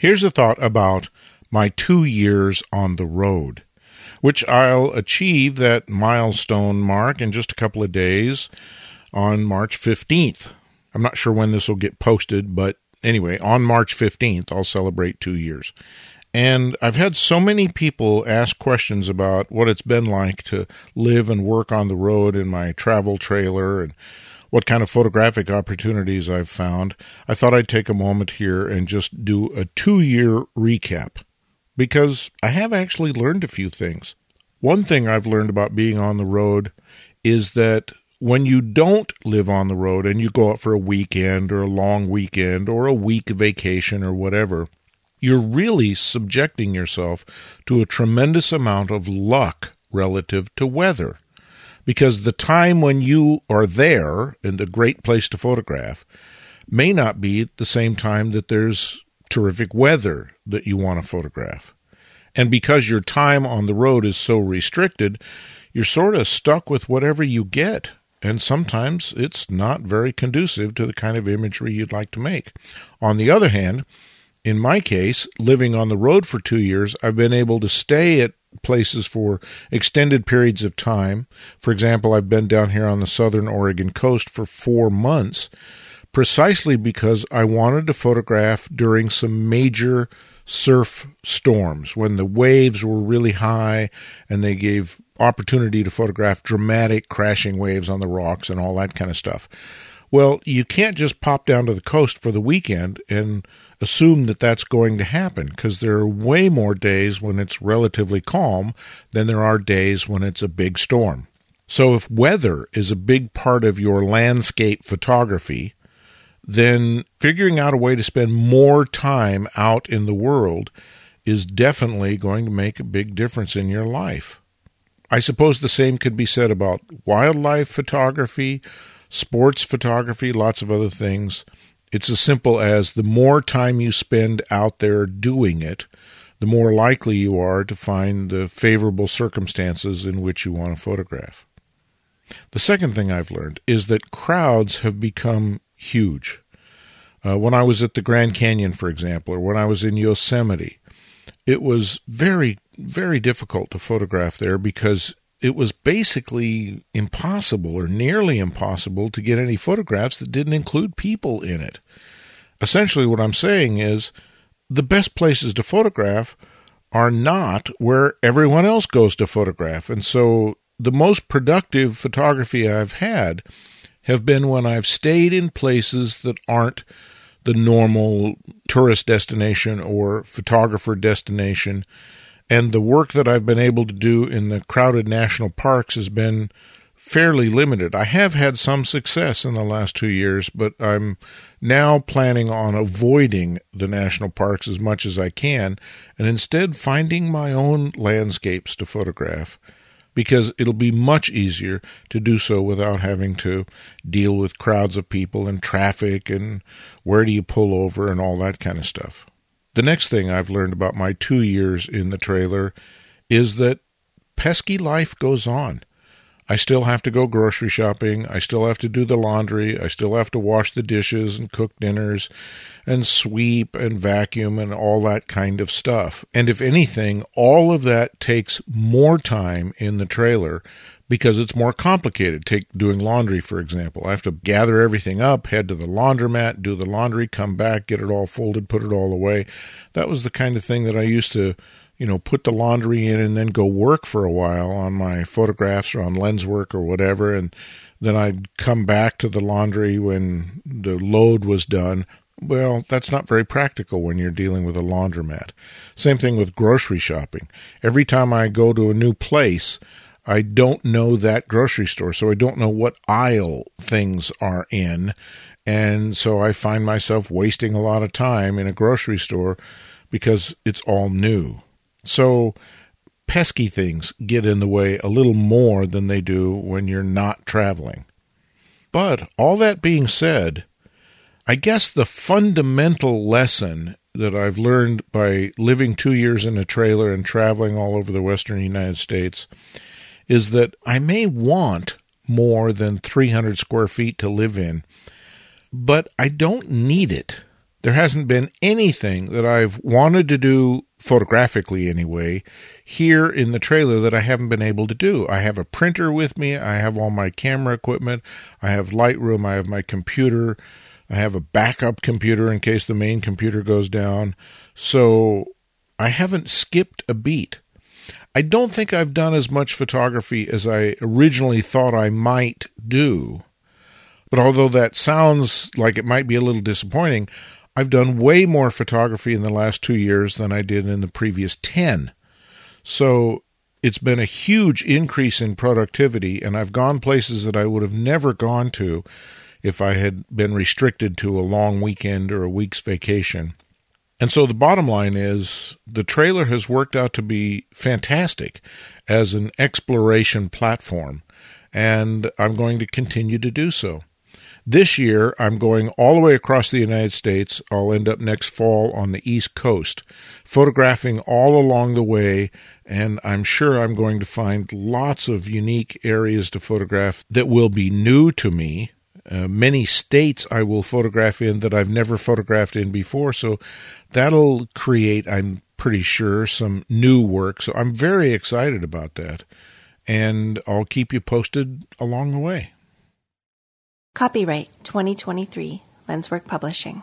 Here's a thought about my two years on the road, which I'll achieve that milestone mark in just a couple of days on March 15th. I'm not sure when this will get posted, but anyway, on March 15th, I'll celebrate two years. And I've had so many people ask questions about what it's been like to live and work on the road in my travel trailer and what kind of photographic opportunities I've found. I thought I'd take a moment here and just do a two year recap because I have actually learned a few things. One thing I've learned about being on the road is that when you don't live on the road and you go out for a weekend or a long weekend or a week vacation or whatever, you're really subjecting yourself to a tremendous amount of luck relative to weather. Because the time when you are there and a great place to photograph may not be the same time that there's terrific weather that you want to photograph. And because your time on the road is so restricted, you're sort of stuck with whatever you get. And sometimes it's not very conducive to the kind of imagery you'd like to make. On the other hand, in my case, living on the road for two years, I've been able to stay at places for extended periods of time. For example, I've been down here on the southern Oregon coast for four months precisely because I wanted to photograph during some major surf storms when the waves were really high and they gave opportunity to photograph dramatic crashing waves on the rocks and all that kind of stuff. Well, you can't just pop down to the coast for the weekend and assume that that's going to happen because there are way more days when it's relatively calm than there are days when it's a big storm. So if weather is a big part of your landscape photography, then figuring out a way to spend more time out in the world is definitely going to make a big difference in your life. I suppose the same could be said about wildlife photography, sports photography, lots of other things. It's as simple as the more time you spend out there doing it, the more likely you are to find the favorable circumstances in which you want to photograph. The second thing I've learned is that crowds have become huge. Uh, when I was at the Grand Canyon, for example, or when I was in Yosemite, it was very, very difficult to photograph there because it was basically impossible or nearly impossible to get any photographs that didn't include people in it. Essentially, what I'm saying is the best places to photograph are not where everyone else goes to photograph. And so the most productive photography I've had have been when I've stayed in places that aren't the normal tourist destination or photographer destination and the work that I've been able to do in the crowded national parks has been fairly limited. I have had some success in the last two years, but I'm now planning on avoiding the national parks as much as I can and instead finding my own landscapes to photograph because it'll be much easier to do so without having to deal with crowds of people and traffic and where do you pull over and all that kind of stuff. The next thing I've learned about my two years in the trailer is that pesky life goes on. I still have to go grocery shopping. I still have to do the laundry. I still have to wash the dishes and cook dinners and sweep and vacuum and all that kind of stuff. And if anything, all of that takes more time in the trailer because it's more complicated. Take doing laundry, for example. I have to gather everything up, head to the laundromat, do the laundry, come back, get it all folded, put it all away. That was the kind of thing that I used to, you know, put the laundry in and then go work for a while on my photographs or on LensWork or whatever. And then I'd come back to the laundry when the load was done. Well, that's not very practical when you're dealing with a laundromat. Same thing with grocery shopping. Every time I go to a new place, I don't know that grocery store, so I don't know what aisle things are in. And so I find myself wasting a lot of time in a grocery store because it's all new. So pesky things get in the way a little more than they do when you're not traveling. But all that being said, I guess the fundamental lesson that I've learned by living two years in a trailer and traveling all over the western United States is that I may want more than 300 square feet to live in, but I don't need it. There hasn't been anything that I've wanted to do photographically anyway here in the trailer that I haven't been able to do. I have a printer with me, I have all my camera equipment, I have Lightroom, I have my computer, I have a backup computer in case the main computer goes down. So I haven't skipped a beat. I don't think I've done as much photography as I originally thought I might do. But although that sounds like it might be a little disappointing, I've done way more photography in the last two years than I did in the previous 10. So it's been a huge increase in productivity, and I've gone places that I would have never gone to if I had been restricted to a long weekend or a week's vacation. And so the bottom line is the trailer has worked out to be fantastic as an exploration platform, and I'm going to continue to do so. This year, I'm going all the way across the United States. I'll end up next fall on the East Coast, photographing all along the way, and I'm sure I'm going to find lots of unique areas to photograph that will be new to me. Uh, many states I will photograph in that I've never photographed in before, so that'll create, I'm pretty sure, some new work. So I'm very excited about that, and I'll keep you posted along the way. Copyright 2023 Lenswork Publishing.